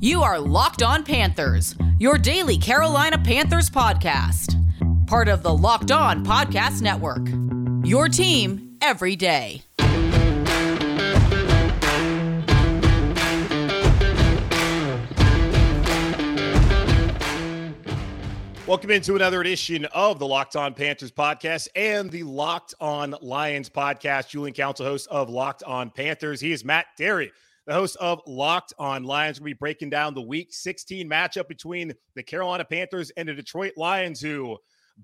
You are Locked On Panthers, your daily Carolina Panthers podcast. Part of the Locked On Podcast Network. Your team every day. Welcome into another edition of the Locked On Panthers podcast and the Locked On Lions podcast. Julian Council, host of Locked On Panthers. He is Matt Dery the host of Locked On Lions. We'll be breaking down the week 16 matchup between the Carolina Panthers and the Detroit Lions, who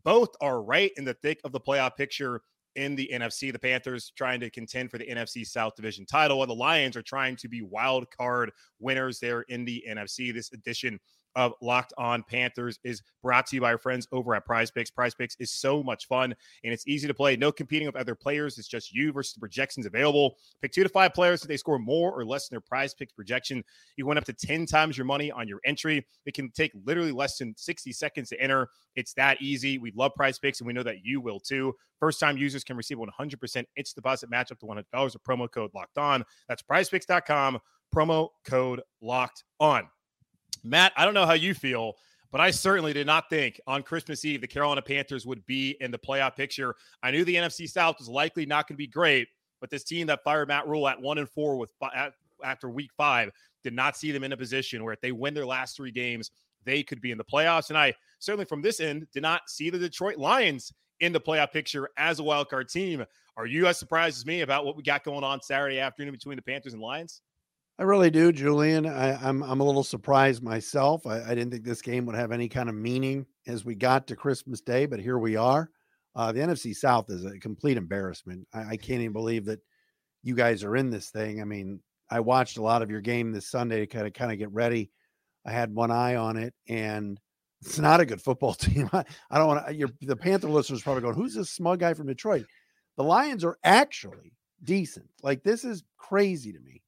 both are right in the thick of the playoff picture in the NFC. The Panthers trying to contend for the NFC South Division title, while the Lions are trying to be wild card winners there in the NFC. This edition of Locked On Panthers is brought to you by our friends over at Prize Picks. Prize Picks is so much fun and it's easy to play. No competing with other players. It's just you versus the projections available. Pick two to five players if they score more or less than their Prize Picks projection. You win up to 10 times your money on your entry. It can take literally less than 60 seconds to enter. It's that easy. We love Prize Picks and we know that you will too. First time users can receive 100% its deposit match up to $100 with promo code locked on. That's prizepicks.com, promo code locked on. Matt, I don't know how you feel, but I certainly did not think on Christmas Eve the Carolina Panthers would be in the playoff picture. I knew the NFC South was likely not going to be great, but this team that fired Matt Rhule at one and four with after week five did not see them in a position where if they win their last three games, they could be in the playoffs. And I certainly from this end did not see the Detroit Lions in the playoff picture as a wild card team. Are you as surprised as me about what we got going on Saturday afternoon between the Panthers and Lions? I really do, Julian. I, am I'm, I'm a little surprised myself. I, I, didn't think this game would have any kind of meaning as we got to Christmas Day, but here we are. Uh, the NFC South is a complete embarrassment. I, I, can't even believe that you guys are in this thing. I mean, I watched a lot of your game this Sunday to kind of kind of get ready. I had one eye on it, and it's not a good football team. I, I don't want to. The Panther listeners probably going, "Who's this smug guy from Detroit?" The Lions are actually decent. Like this is crazy to me.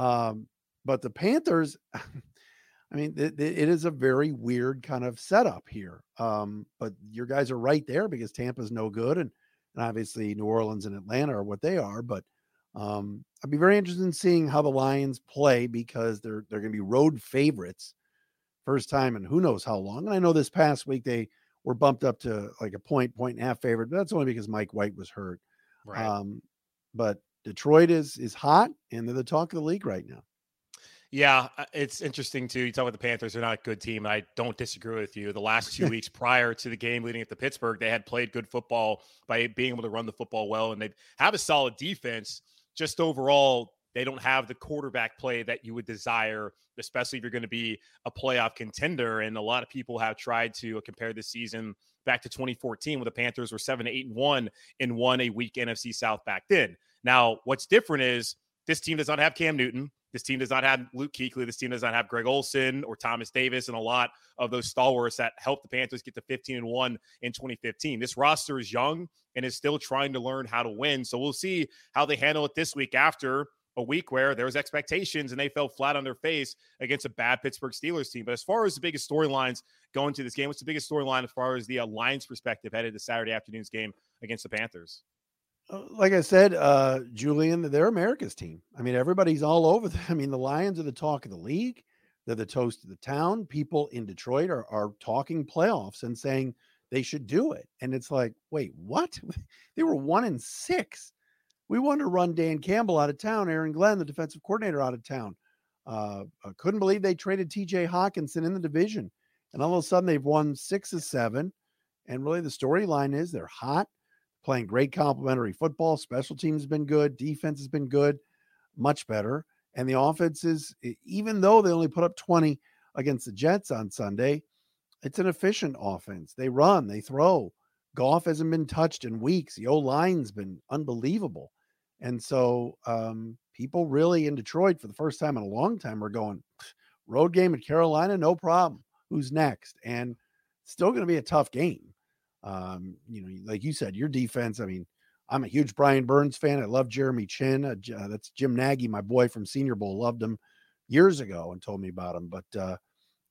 Um, but the Panthers, I mean, it, it is a very weird kind of setup here. Um, but your guys are right there because Tampa's no good, and and obviously New Orleans and Atlanta are what they are. But um, I'd be very interested in seeing how the Lions play because they're they're going to be road favorites first time and who knows how long. And I know this past week they were bumped up to like a point, point and a half favorite, but that's only because Mike White was hurt. Right. Um, but Detroit is is hot, and they're the talk of the league right now. Yeah, uh, it's interesting too. You talk about the Panthers; they're not a good team. I don't disagree with you. The last two weeks prior to the game leading up to Pittsburgh, they had played good football by being able to run the football well, and they have a solid defense. Just overall, they don't have the quarterback play that you would desire, especially if you're going to be a playoff contender. And a lot of people have tried to compare this season back to 2014, when the Panthers were seven, eight, and one, and won a weak NFC South back then. Now, what's different is this team does not have Cam Newton. This team does not have Luke Kuechly. This team does not have Greg Olsen or Thomas Davis and a lot of those stalwarts that helped the Panthers get to 15 and 1 in 2015. This roster is young and is still trying to learn how to win. So we'll see how they handle it this week after a week where there was expectations and they fell flat on their face against a bad Pittsburgh Steelers team. But as far as the biggest storylines going to this game, what's the biggest storyline as far as the Lions perspective headed to Saturday afternoon's game against the Panthers? Uh, like I said, uh, Julian, they're America's team. I mean, everybody's all over them. I mean, the Lions are the talk of the league. They're the toast of the town. People in Detroit are, are talking playoffs and saying they should do it. And it's like, wait, what? they were one in six. We wanted to run Dan Campbell out of town, Aaron Glenn, the defensive coordinator, out of town. Uh, I couldn't believe they traded TJ Hockenson in the division. And all of a sudden, they've won six of seven. And really, the storyline is they're hot playing great complementary football. Special teams has been good. Defense has been good, much better. And the offense is, even though they only put up 20 against the Jets on Sunday, it's an efficient offense. They run, they throw. Goff hasn't been touched in weeks. The O line's been unbelievable. And so um, people really in Detroit for the first time in a long time are going, road game at Carolina, no problem. Who's next? And still going to be a tough game. Um, you know, like you said, your defense. I mean, I'm a huge Brian Burns fan. I love Jeremy Chinn. Uh, uh, that's Jim Nagy, my boy from Senior Bowl. Loved him years ago and told me about him. But uh,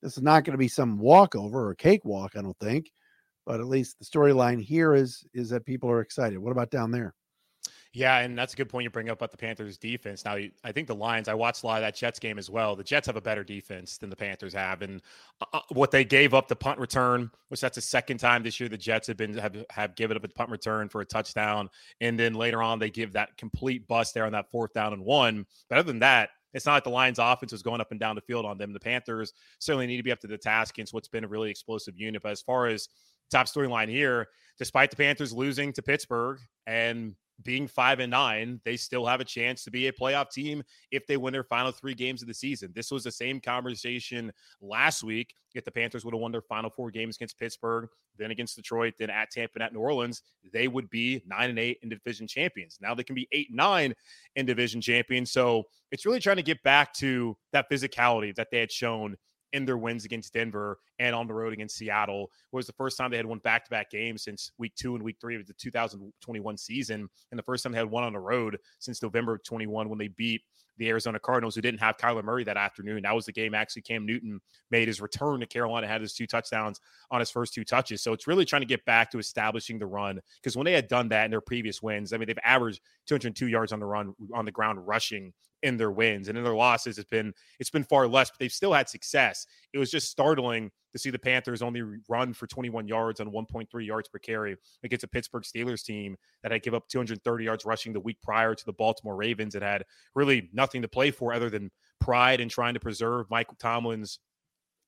this is not going to be some walkover or cakewalk, I don't think. But at least the storyline here is is that people are excited. What about down there? Yeah, and that's a good point you bring up about the Panthers' defense. Now, I think the Lions. I watched a lot of that Jets game as well. The Jets have a better defense than the Panthers have, and uh, uh what they gave up the punt return, which that's the second time this year the Jets have been have have given up a punt return for a touchdown, and then later on they give that complete bust there on that fourth down and one. But other than that, it's not like the Lions offense was going up and down the field on them. The Panthers certainly need to be up to the task against what's been a really explosive unit. But as far as top storyline here, despite the Panthers losing to Pittsburgh and being five and nine, they still have a chance to be a playoff team if they win their final three games of the season. This was the same conversation last week. If the Panthers would have won their final four games against Pittsburgh, then against Detroit, then at Tampa and at New Orleans, they would be nine and eight in division champions. Now they can be eight and nine in division champions. So it's really trying to get back to that physicality that they had shown in their wins against Denver and on the road against Seattle. It was the first time they had won back to back games since week two and week three of the 2021 season. And the first time they had one on the road since November of 21 when they beat the Arizona Cardinals, who didn't have Kyler Murray that afternoon. That was the game actually Cam Newton made his return to Carolina, had his two touchdowns on his first two touches. So it's really trying to get back to establishing the run because when they had done that in their previous wins, I mean, they've averaged 202 yards on the run on the ground rushing in their wins and in their losses it's been it's been far less but they've still had success it was just startling to see the panthers only run for 21 yards on 1.3 yards per carry against a pittsburgh steelers team that had give up 230 yards rushing the week prior to the baltimore ravens that had really nothing to play for other than pride and trying to preserve Mike tomlin's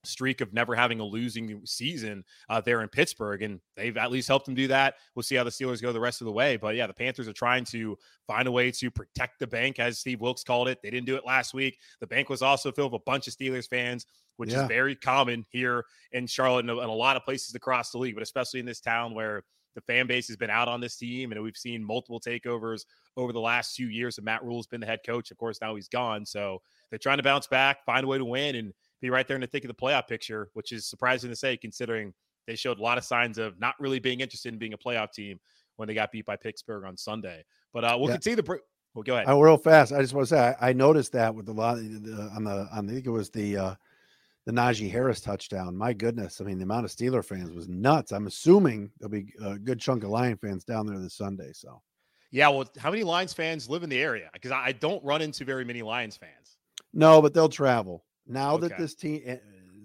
streak of never having a losing season uh, there in Pittsburgh, and they've at least helped them do that. We'll see how the Steelers go the rest of the way. But yeah, the Panthers are trying to find a way to protect the bank, as Steve Wilks called it. They didn't do it last week. The bank was also filled with a bunch of Steelers fans, which yeah. is very common here in Charlotte and a, and a lot of places across the league, but especially in this town where the fan base has been out on this team, and we've seen multiple takeovers over the last few years. And Matt Rhule's been the head coach. Of course, now he's gone. So they're trying to bounce back, find a way to win, and be right there in the thick of the playoff picture, which is surprising to say considering they showed a lot of signs of not really being interested in being a playoff team when they got beat by Pittsburgh on Sunday. But uh, we'll yeah. continue the. Well, go ahead. Oh, real fast. I just want to say I, I noticed that with a lot of the, on the on I think it was the uh, the Najee Harris touchdown. My goodness, I mean the amount of Steeler fans was nuts. I'm assuming there'll be a good chunk of Lion fans down there this Sunday. So, yeah. Well, how many Lions fans live in the area? Because I don't run into very many Lions fans. No, but they'll travel. Now okay. that this team eh,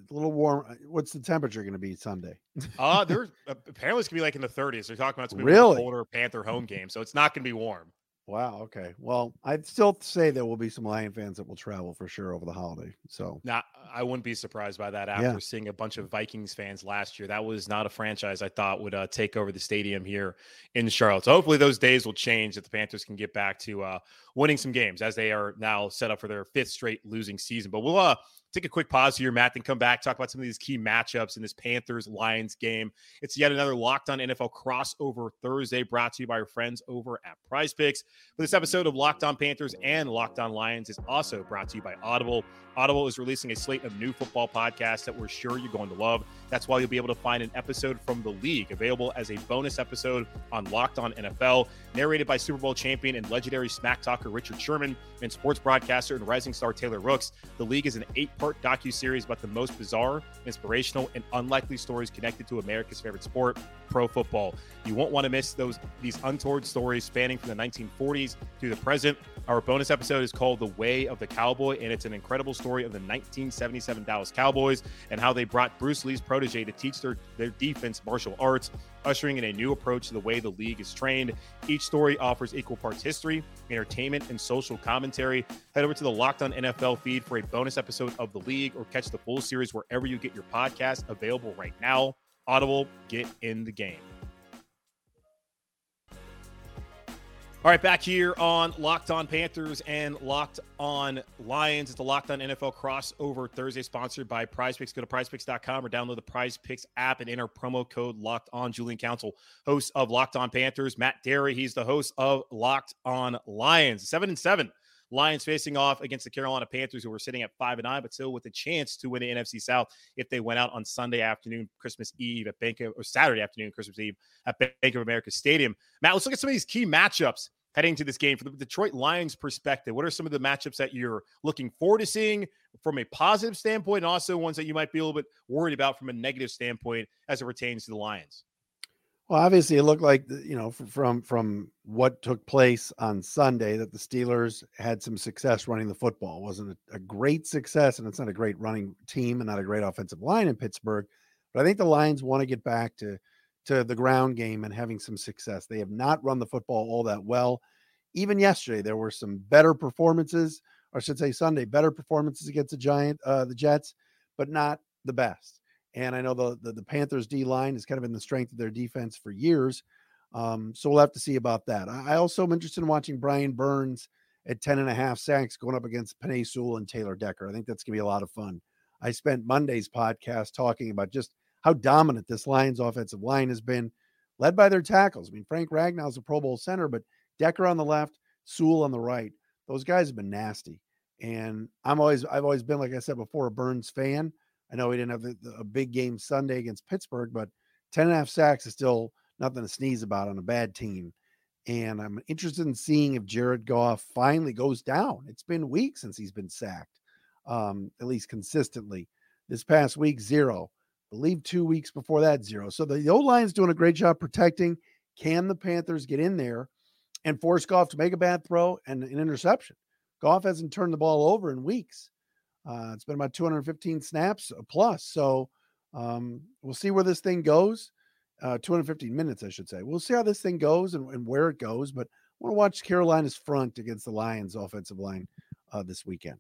a little warm, uh, what's the temperature going to be Sunday? uh there apparently it's gonna be like in the 30s. They're talking about it's going to be really colder Panther home game, so it's not gonna be warm. Wow. Okay. Well, I'd still say there will be some Lion fans that will travel for sure over the holiday. So, now I wouldn't be surprised by that after yeah. seeing a bunch of Vikings fans last year. That was not a franchise I thought would uh, take over the stadium here in Charlotte. So, hopefully, those days will change that the Panthers can get back to uh, winning some games as they are now set up for their fifth straight losing season. But we'll uh, take a quick pause here, Matt, then come back, talk about some of these key matchups in this Panthers Lions game. It's yet another Locked On NFL crossover Thursday brought to you by our friends over at Prize Picks. But this episode of Locked On Panthers and Locked On Lions is also brought to you by Audible. Audible is releasing a slate of new football podcasts that we're sure you're going to love. That's why you'll be able to find an episode from the league available as a bonus episode on Locked On NFL, narrated by Super Bowl champion and legendary smack talker Richard Sherman and sports broadcaster and rising star Taylor Rooks. The league is an eight-part docu-series about the most bizarre, inspirational, and unlikely stories connected to America's favorite sport, pro football. You won't want to miss those these untold stories spanning from the 1940s to the present. Our bonus episode is called The Way of the Cowboy, and it's an incredible story of the 1977 Dallas Cowboys and how they brought Bruce Lee's protege to teach their, their defense martial arts, ushering in a new approach to the way the league is trained. Each story offers equal parts history, entertainment, and social commentary. Head over to the Locked On NFL feed for a bonus episode of the league or catch the full series wherever you get your podcast available right now. Audible, get in the game. All right, back here on Locked On Panthers and Locked On Lions. It's the Locked On NFL crossover Thursday, sponsored by Prize Picks. Go to prizepicks.com or download the Prize Picks app and enter promo code Locked On. Julian Council, host of Locked On Panthers. Matt Dery, he's the host of Locked On Lions. Seven and seven. Lions facing off against the Carolina Panthers, who were sitting at five and nine, but still with a chance to win the NFC South if they went out on Sunday afternoon, Christmas Eve at Bank of, or Saturday afternoon, Christmas Eve at Bank of America Stadium. Matt, let's look at some of these key matchups heading to this game from the Detroit Lions perspective? What are some of the matchups that you're looking forward to seeing from a positive standpoint, and also ones that you might be a little bit worried about from a negative standpoint as it pertains to the Lions? Well, obviously, it looked like you know from from what took place on Sunday that the Steelers had some success running the football. It wasn't a, a, great success, and it's not a great running team and not a great offensive line in Pittsburgh. But I think the Lions want to get back to to the ground game and having some success. They have not run the football all that well. Even yesterday, there were some better performances, or I should say Sunday, better performances against the Giant, uh, the Jets, but not the best. And I know the, the, the Panthers D line has kind of been the strength of their defense for years. Um, so we'll have to see about that. I, I also am interested in watching Brian Burns at 10 and a half sacks going up against Penei Sewell and Taylor Decker. I think that's going to be a lot of fun. I spent Monday's podcast talking about just how dominant this Lions offensive line has been, led by their tackles. I mean, Frank Ragnow's a Pro Bowl center, but Decker on the left, Sewell on the right. Those guys have been nasty. And I'm always, I've always been, like I said before, a Burns fan. I know he didn't have the, the, a big game Sunday against Pittsburgh, but 10 and a half sacks is still nothing to sneeze about on a bad team. And I'm interested in seeing if Jared Goff finally goes down. It's been weeks since he's been sacked, um, at least consistently. This past week, zero. Believe two weeks before that, zero. So the, the old line's doing a great job protecting. Can the Panthers get in there and force Goff to make a bad throw and an interception? Goff hasn't turned the ball over in weeks. Uh, it's been about 215 snaps plus. So um, we'll see where this thing goes. Uh, 215 minutes, I should say. We'll see how this thing goes and, and where it goes. But I want to watch Carolina's front against the Lions offensive line uh, this weekend.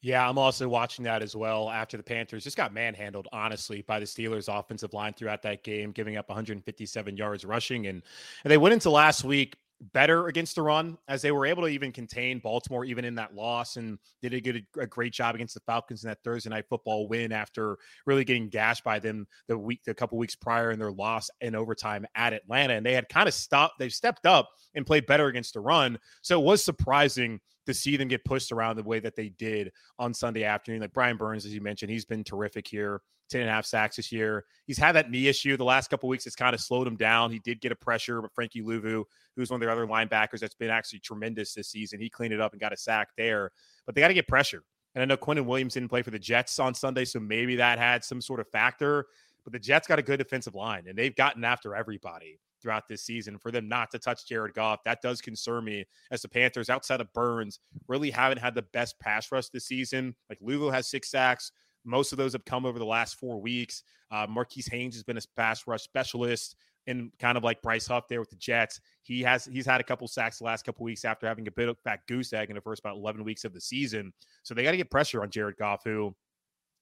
Yeah, I'm also watching that as well after the Panthers just got manhandled, honestly, by the Steelers offensive line throughout that game, giving up 157 yards rushing. And, and they went into last week better against the run as they were able to even contain Baltimore even in that loss and did a good a great job against the Falcons in that Thursday night football win after really getting gashed by them the week a couple weeks prior in their loss in overtime at Atlanta and they had kind of stopped they stepped up and played better against the run so it was surprising to see them get pushed around the way that they did on Sunday afternoon like Brian Burns as you mentioned he's been terrific here 10 and a half sacks this year. He's had that knee issue the last couple weeks. It's kind of slowed him down. He did get a pressure, but Frankie Luvu, who's one of their other linebackers that's been actually tremendous this season, he cleaned it up and got a sack there. But they got to get pressure. And I know Quinnen Williams didn't play for the Jets on Sunday, so maybe that had some sort of factor. But the Jets got a good defensive line, and they've gotten after everybody throughout this season. For them not to touch Jared Goff, that does concern me as the Panthers, outside of Burns, really haven't had the best pass rush this season. Like Luvu has six sacks. Most of those have come over the last four weeks. Uh, Marquis Haynes has been a pass rush specialist and kind of like Bryce Huff there with the Jets. He has he's had a couple sacks the last couple weeks after having a bit of fat goose egg in the first about 11 weeks of the season. So they got to get pressure on Jared Goff, who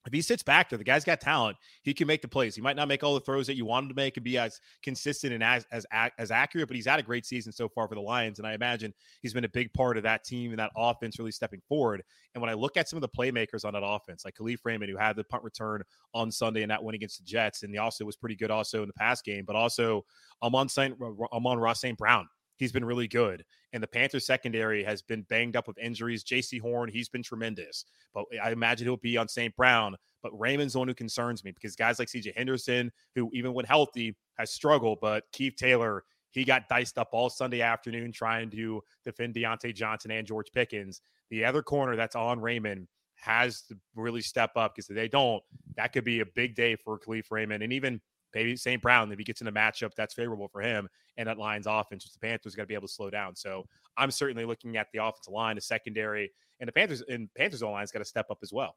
if he sits back there, the guy's got talent. He can make the plays. He might not make all the throws that you want him to make and be as consistent and as as as accurate, but he's had a great season so far for the Lions, and I imagine he's been a big part of that team and that offense really stepping forward. And when I look at some of the playmakers on that offense, like Kalif Raymond, who had the punt return on Sunday in that win against the Jets, and he also was pretty good also in the pass game, but also Amon Saint Amon-Ra St. Brown he's been really good. And the Panthers secondary has been banged up with injuries. Jaycee Horn, he's been tremendous. But I imagine he'll be on St. Brown. But Raymond's the one who concerns me because guys like CJ Henderson, who even when healthy has struggled, but Keith Taylor, he got diced up all Sunday afternoon trying to defend Diontae Johnson and George Pickens. The other corner that's on Raymond has to really step up because if they don't, that could be a big day for Kalif Raymond. And even maybe St. Brown, if he gets in a matchup that's favorable for him and that line's offense, which the Panthers got to be able to slow down. So I'm certainly looking at the offensive line, the secondary, and the Panthers and Panthers line line's got to step up as well.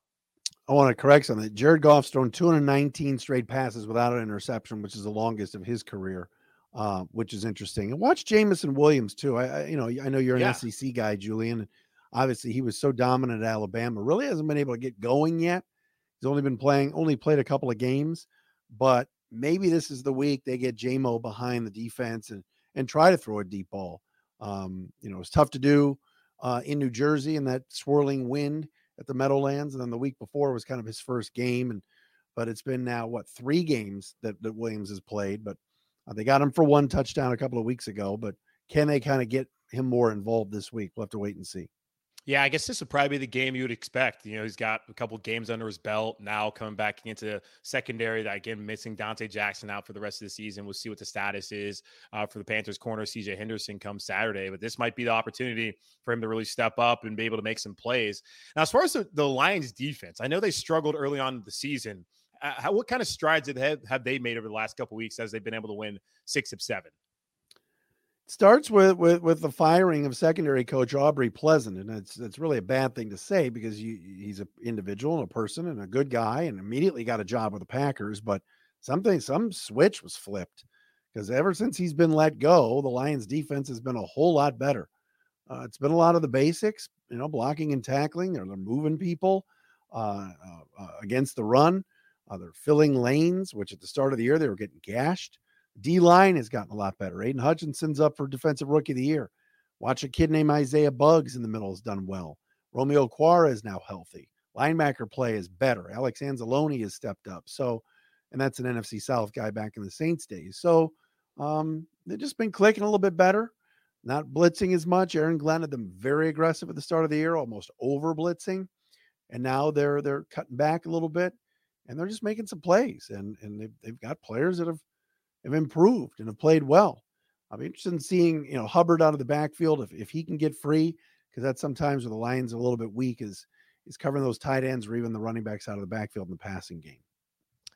I want to correct something. Jared Goff's thrown 219 straight passes without an interception, which is the longest of his career, uh, which is interesting. And watch Jameson Williams too. I, I you know, I know you're an yeah. SEC guy, Julian. Obviously, he was so dominant at Alabama. Really hasn't been able to get going yet. He's only been playing, only played a couple of games, but maybe this is the week they get Jamo behind the defense and and try to throw a deep ball. Um, you know, it's tough to do uh, in New Jersey in that swirling wind at the Meadowlands, and then the week before was kind of his first game, and but it's been now what three games that, that Williams has played, but uh, they got him for one touchdown a couple of weeks ago, but can they kind of get him more involved this week? We'll have to wait and see. Yeah, I guess this would probably be the game you would expect. You know, he's got a couple games under his belt now, coming back into secondary. That again, missing Donte Jackson out for the rest of the season. We'll see what the status is uh, for the Panthers corner. CJ Henderson comes Saturday, but this might be the opportunity for him to really step up and be able to make some plays. Now, as far as the, the Lions defense, I know they struggled early on the season Uh, how, what kind of strides have, have they made over the last couple weeks as they've been able to win six of seven? Starts with with with the firing of secondary coach Aubrey Pleasant, and it's it's really a bad thing to say because you, he's an individual and a person and a good guy, and immediately got a job with the Packers. But something some switch was flipped because ever since he's been let go, the Lions' defense has been a whole lot better. Uh, it's been a lot of the basics, you know, blocking and tackling. They're, they're moving people uh, uh, uh against the run. Uh, they're filling lanes, which at the start of the year they were getting gashed. D line has gotten a lot better. Aidan Hutchinson's up for defensive rookie of the year. Watch a kid named Isaiah Buggs in the middle has done well. Romeo Okwara is now healthy. Linebacker play is better. Alex Anzalone has stepped up. So, and that's an NFC South guy back in the Saints days. So, um, they've just been clicking a little bit better, not blitzing as much. Aaron Glenn had them very aggressive at the start of the year, almost over blitzing, and now they're they're cutting back a little bit, and they're just making some plays. And and they've, they've got players that have have improved and have played well. Be interested in seeing, you know, Hubbard out of the backfield if, if he can get free, because that's sometimes where the Lions are a little bit weak is is covering those tight ends or even the running backs out of the backfield in the passing game.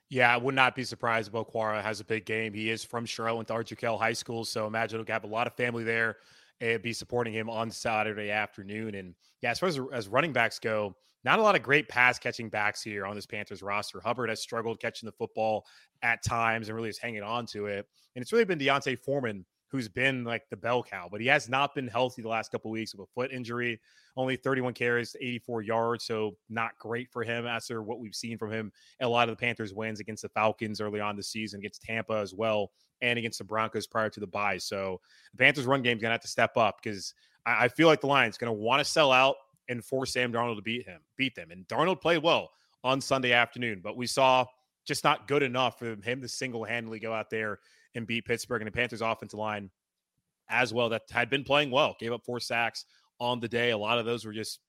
Yeah, I would not be surprised if Okwara has a big game. He is from Charlotte, to Kell High School, so imagine he'll have a lot of family there and be supporting him on Saturday afternoon. And yeah, as far as, as running backs go, not a lot of great pass catching backs here on this Panthers roster. Hubbard has struggled catching the football at times and really is hanging on to it. And it's really been D'Onta Foreman who's been like the bell cow, but he has not been healthy the last couple weeks with a foot injury. Only 31 carries, 84 yards, so not great for him after what we've seen from him. A lot of the Panthers wins against the Falcons early on the season, against Tampa as well, and against the Broncos prior to the bye. So the Panthers' run game is gonna have to step up because I, I feel like the Lions going to want to sell out and force Sam Darnold to beat him, beat them. And Darnold played well on Sunday afternoon, but we saw just not good enough for him to single handedly go out there and beat Pittsburgh and the Panthers offensive line as well that had been playing well, gave up four sacks on the day. A lot of those were just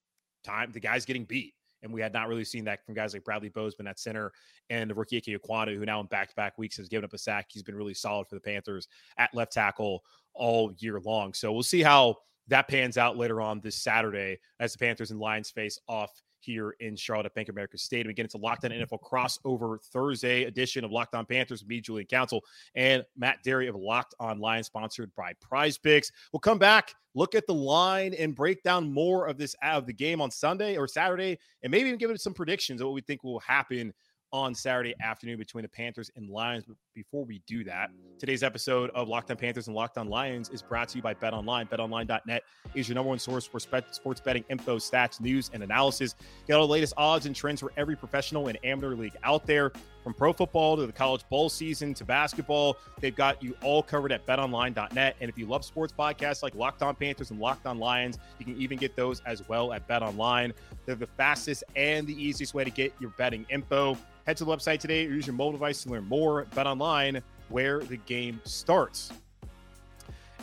time the guys getting beat. And we had not really seen that from guys like Bradley Bozeman at center and the rookie Ike Ekwonu, who now in back to back weeks has given up a sack. He's been really solid for the Panthers at left tackle all year long. So we'll see how that pans out later on this Saturday as the Panthers and Lions face off here in Charlotte at Bank of America Stadium. Again, it's a Locked On mm-hmm. NFL crossover Thursday edition of Locked On Panthers with me, Julian Council, and Matt Dery of Locked On Lions, sponsored by Prize Picks. We'll come back, look at the line, and break down more of this uh, of the game on Sunday or Saturday, and maybe even give it some predictions of what we think will happen on Saturday afternoon between the Panthers and Lions. Before we do that, today's episode of Locked On Panthers and Locked On Lions is brought to you by Bet Online. BetOnline.net is your number one source for sports betting info, stats, news, and analysis. Get all the latest odds and trends for every professional and amateur league out there. From pro football to the college bowl season to basketball, they've got you all covered at betonline.net. And if you love sports podcasts like Locked On Panthers and Locked On Lions, you can even get those as well at BetOnline. They're the fastest and the easiest way to get your betting info. Head to the website today or use your mobile device to learn more. Bet online where the game starts.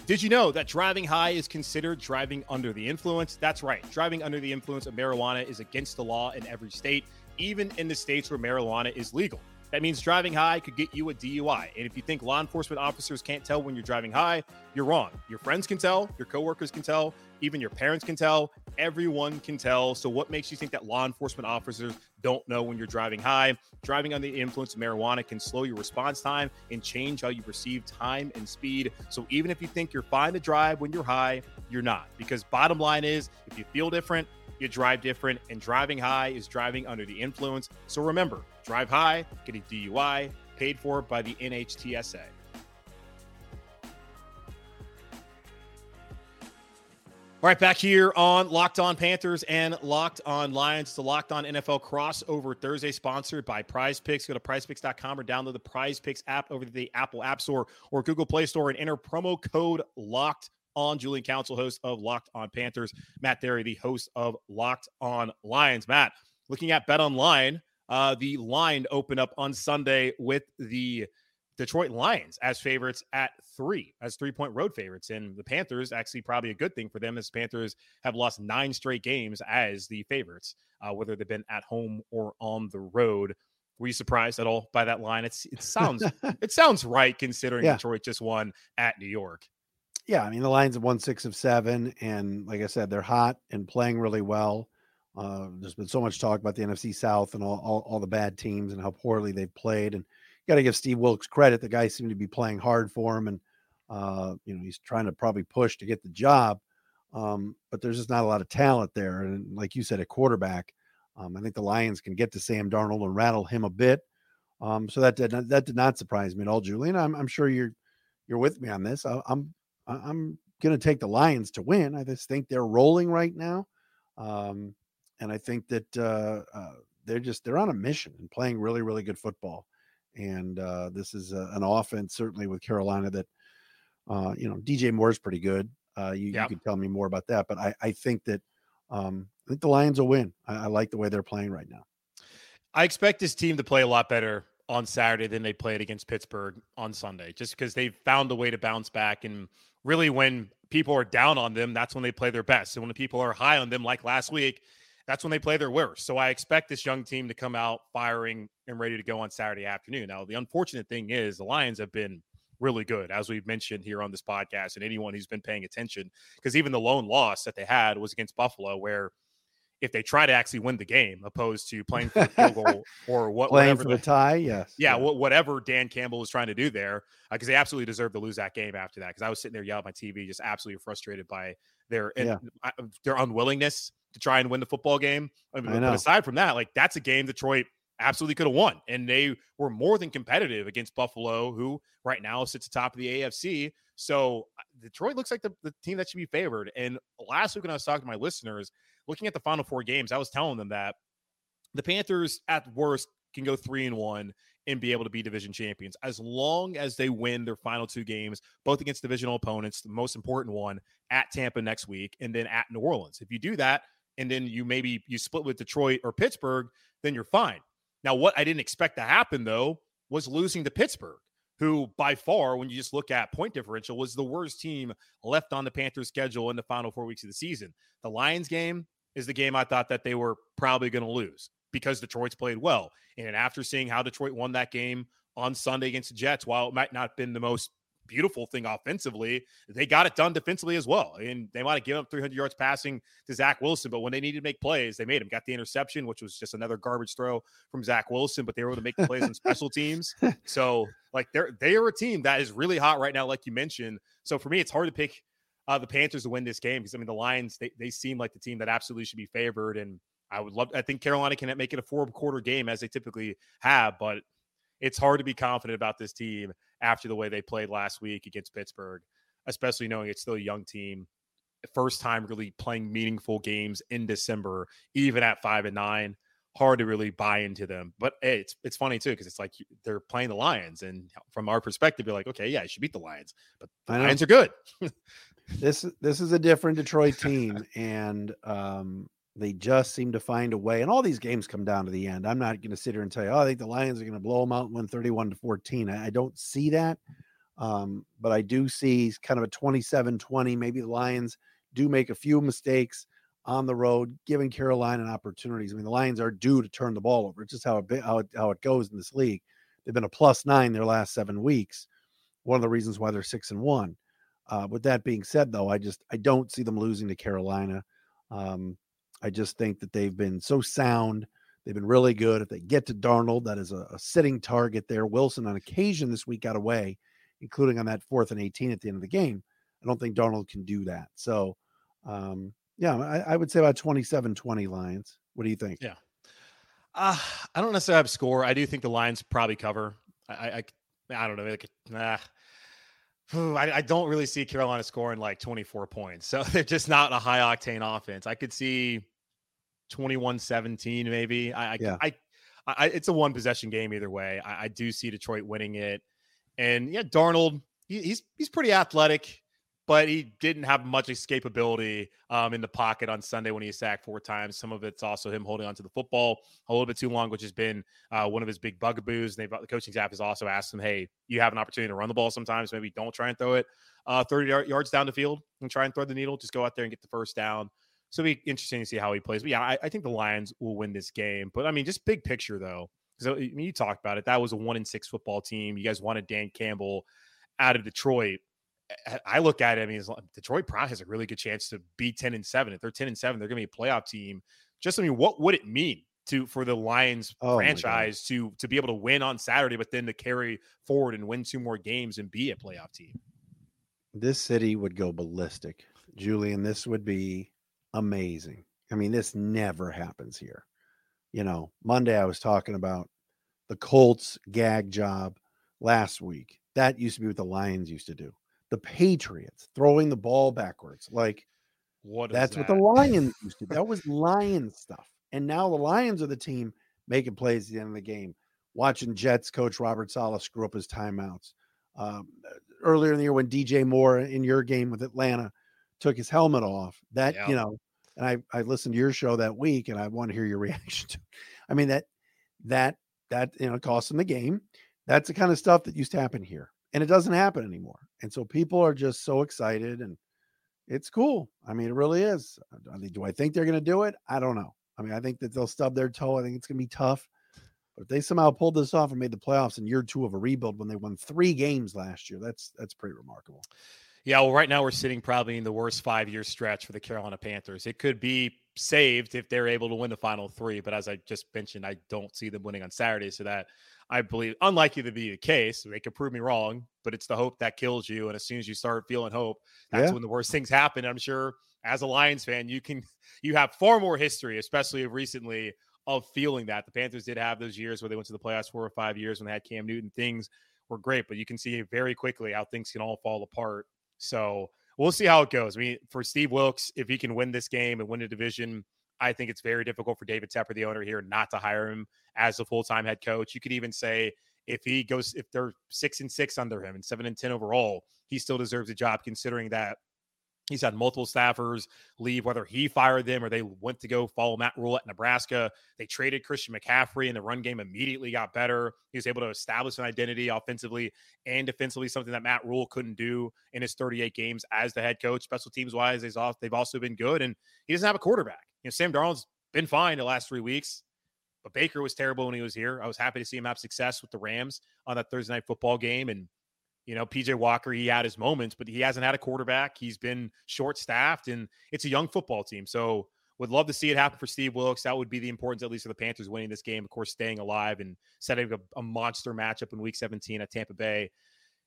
Did you know that driving high is considered driving under the influence? That's right. Driving under the influence of marijuana is against the law in every state, even in the states where marijuana is legal. That means driving high could get you a DUI. And if you think law enforcement officers can't tell when you're driving high, you're wrong. Your friends can tell, your coworkers can tell, even your parents can tell, everyone can tell. So, what makes you think that law enforcement officers don't know when you're driving high? Driving under the influence of marijuana can slow your response time and change how you perceive time and speed. So, even if you think you're fine to drive when you're high, you're not. Because, bottom line is, if you feel different, you drive different, and driving high is driving under the influence. So remember, drive high, get a DUI, paid for by the NHTSA. All right, back here on Locked On Panthers and Locked On Lions. The Locked On NFL crossover Thursday, sponsored by Prize Picks. Go to prizepicks.com or download the Prize Picks app over the Apple App Store or Google Play Store and enter promo code LOCKED on Julian Council, host of Locked On Panthers. Matt Dery, the host of Locked On Lions. Matt, looking at Bet Online, uh, the line opened up on Sunday with the Detroit Lions as favorites at three, as three point road favorites. And the Panthers, actually, probably a good thing for them, as Panthers have lost nine straight games as the favorites, uh, whether they've been at home or on the road. Were you surprised at all by that line? It's it sounds it sounds right considering yeah. Detroit just won at New York yeah, I mean the Lions have won six of seven, and like I said, they're hot and playing really well. Uh, there's been so much talk about the NFC South and all, all, all the bad teams and how poorly they've played. And you got to give Steve Wilks credit. The guy seemed to be playing hard for him, and uh, you know he's trying to probably push to get the job. Um, but there's just not a lot of talent there. And like you said, a quarterback. Um, I think the Lions can get to Sam Darnold and rattle him a bit. Um, so that did not, that did not surprise me at all, Julian. I'm, I'm sure you're you're with me on this. I, I'm I'm going to take the Lions to win. I just think they're rolling right now, um, and I think that uh, uh, they're just they're on a mission and playing really really good football. And uh, this is a, an offense certainly with Carolina that uh, you know DJ Moore's pretty good. Uh, you, yep. you could tell me more about that, but I, I think that um, I think the Lions will win. I, I like the way they're playing right now. I expect this team to play a lot better on Saturday than they played against Pittsburgh on Sunday, just because they've found a way to bounce back. And really, when people are down on them, that's when they play their best. And when the people are high on them, like last week, that's when they play their worst. So I expect this young team to come out firing and ready to go on Saturday afternoon. Now, the unfortunate thing is the Lions have been really good, as we've mentioned here on this podcast, and anyone who's been paying attention, because even the lone loss that they had was against Buffalo, where if they try to actually win the game, opposed to playing for the field goal or what, playing for the, the tie, yes, yeah, yeah. whatever Dan Campbell was trying to do there, because uh, they absolutely deserved to lose that game after that. Because I was sitting there yelling at my TV, just absolutely frustrated by their yeah. Uh, their unwillingness to try and win the football game. I mean, I but aside from that, like that's a game Detroit absolutely could have won. And they were more than competitive against Buffalo, who right now sits atop of the AFC. So uh, Detroit looks like the, the team that should be favored. And last week when I was talking to my listeners, looking at the final four games, I was telling them that the Panthers at worst can go three and one and be able to be division champions as long as they win their final two games, both against divisional opponents, the most important one at Tampa next week, and then at New Orleans. If you do that, and then you maybe you split with Detroit or Pittsburgh, then you're fine. Now, what I didn't expect to happen though was losing to Pittsburgh, who by far, when you just look at point differential, was the worst team left on the Panthers schedule in the final four weeks of the season. The Lions game is the game I thought that they were probably going to lose because Detroit's played well. And after seeing how Detroit won that game on Sunday against the Jets, while it might not have been the most beautiful thing offensively. They got it done defensively as well. And they might have given up 300 yards passing to Zach Wilson, but when they needed to make plays, they made them. Got the interception, which was just another garbage throw from Zach Wilson, but they were able to make the plays on special teams. So, like, they're they are a team that is really hot right now, like you mentioned. So for me, it's hard to pick uh, the Panthers to win this game because I mean the Lions they they seem like the team that absolutely should be favored, and I would love. I think Carolina can make it a four quarter game as they typically have, but it's hard to be confident about this team after the way they played last week against Pittsburgh, especially knowing it's still a young team. First time really playing meaningful games in December, even at five and nine. Hard to really buy into them, but hey, it's it's funny too because it's like they're playing the Lions, and from our perspective, you're like, okay, yeah, you should beat the Lions, but the Lions are good. this this is a different Detroit team, and um, they just seem to find a way. And all these games come down to the end. I'm not going to sit here and tell you, oh, I think the Lions are going to blow them out and win 31 to 14. I, don't see that. Um, but I do see kind of a 27 20. Maybe the Lions do make a few mistakes on the road, giving Carolina opportunities. I mean, the Lions are due to turn the ball over. It's just how it, how it, how it goes in this league. They've been a plus nine their last seven weeks. One of the reasons why they're six and one. Uh, with that being said, though, I just I don't see them losing to Carolina. Um, I just think that they've been so sound. They've been really good. If they get to Darnold, that is a, a sitting target there. Wilson, on occasion this week, got away, including on that fourth and 18 at the end of the game. I don't think Darnold can do that. So, um, yeah, I, I, would say about 27 20 Lions. What do you think? Yeah. Uh, I don't necessarily have score. I do think the Lions probably cover. I, I, I don't know. Like, nah. I, I, don't really see Carolina scoring like 24 points. So they're just not a high octane offense. I could see 21 17, maybe. I, yeah. I, I, it's a one possession game either way. I, I, do see Detroit winning it. And yeah, Darnold, he, he's he's pretty athletic, but he didn't have much escapability um, in the pocket on Sunday when he sacked four times. Some of it's also him holding onto the football a little bit too long, which has been uh, one of his big bugaboos. And they've got the coaching staff has also asked him, "Hey, you have an opportunity to run the ball sometimes. Maybe don't try and throw it uh, 30 yards down the field and try and throw the needle. Just go out there and get the first down." So it'll be interesting to see how he plays. But yeah, I, I think the Lions will win this game. But I mean, just big picture though, because uh, I mean, you talked about it. That was a one in six football team. You guys wanted Dan Campbell out of Detroit. I look at it. I mean, Detroit probably has a really good chance to be ten and seven. If they're ten and seven, they're going to be a playoff team just I mean, what would it mean to for the Lions Oh, franchise to to be able to win on Saturday, but then to carry forward and win two more games and be a playoff team? this city would go ballistic. Julian, this would be amazing. I mean, this never happens here. You know, Monday I was talking about the Colts gag job last week. That used to be what the Lions used to do. The Patriots throwing the ball backwards. Like What is that's what the Lions used to. Do? That was Lions stuff. And now the Lions are the team making plays at the end of the game. Watching Jets coach Robert Saleh screw up his timeouts. Um, earlier in the year when DJ Moore in your game with Atlanta took his helmet off. That Yeah. you know, and I I listened to your show that week, and I want to hear your reaction to. I mean that that that you know cost them the game. That's the kind of stuff that used to happen here, and it doesn't happen anymore. And so people are just so excited, and it's cool. I mean, it really is. I think, do I think they're going to do it? I don't know. I mean, I think that they'll stub their toe. I think it's going to be tough. But if they somehow pulled this off and made the playoffs in year two of a rebuild when they won three games last year, that's that's pretty remarkable. Yeah, well, right now we're sitting probably in the worst five year stretch for the Carolina Panthers. It could be saved if they're able to win the final three, but as I just mentioned, I don't see them winning on Saturday. So that I believe unlikely to be the case. They could prove me wrong, but it's the hope that kills you. And as soon as you start feeling hope, that's Yeah. when the worst things happen. I'm sure as a Lions fan, you can you have far more history, especially recently, of feeling that. The Panthers did have those years where they went to the playoffs four or five years when they had Cam Newton. Things were great, but you can see very quickly how things can all fall apart. So we'll see how it goes. I mean, for Steve Wilks, if he can win this game and win the division, I think it's very difficult for David Tepper, the owner here, not to hire him as a full time head coach. You could even say if he goes, if they're six and six under him and seven and 10 overall, he still deserves a job considering that he's had multiple staffers leave, whether he fired them or they went to go follow Matt Rhule at Nebraska. They traded Christian McCaffrey and the run game immediately got better. He was able to establish an identity offensively and defensively, something that Matt Rhule couldn't do in his 38 games as the head coach. Special teams wise, they've also been good. And he doesn't have a quarterback. You know, Sam Darnold's been fine the last three weeks, but Baker was terrible when he was here. I was happy to see him have success with the Rams on that Thursday night football game. And you know, PJ Walker, he had his moments, but he hasn't had a quarterback. He's been short staffed, and it's a young football team. So, would love to see it happen for Steve Wilks. That would be the importance, at least, of the Panthers winning this game. Of course, staying alive and setting a, a monster matchup in Week 17 at Tampa Bay.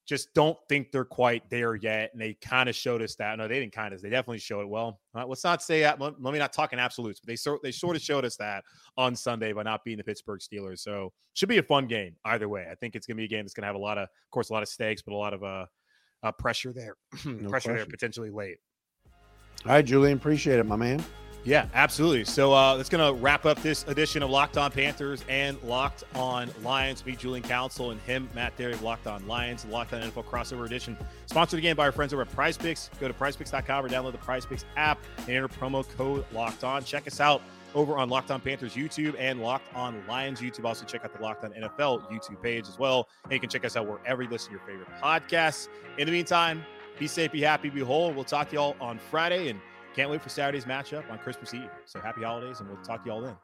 Just don't think they're quite there yet, and they kind of showed us that. No, they didn't kind of. They definitely showed it. Well, uh, let's not say that. Let, me not talk in absolutes, but they sort they sort of showed us that on Sunday by not beating the Pittsburgh Steelers. So should be a fun game either way. I think it's going to be a game that's going to have a lot of, of course, a lot of stakes, but a lot of uh, uh pressure there, No pressure there potentially late. All right, Julian, appreciate it, my man. Yeah, absolutely. So uh, that's going to wrap up this edition of Locked On Panthers and Locked On Lions. Meet Julian Council and him, Matt Dery of Locked On Lions, Locked On NFL crossover edition. Sponsored again by our friends over at Prize Picks. Go to prizepicks.com or download the Prize Picks app and enter promo code Locked On. Check us out over on Locked On Panthers YouTube and Locked On Lions YouTube. Also, check out the Locked On NFL YouTube page as well. And you can check us out wherever you listen to your favorite podcasts. In the meantime, be safe, be happy, be whole. We'll talk to y'all on Friday and can't wait for Saturday's matchup on Christmas Eve. So happy holidays, and we'll talk to y'all then.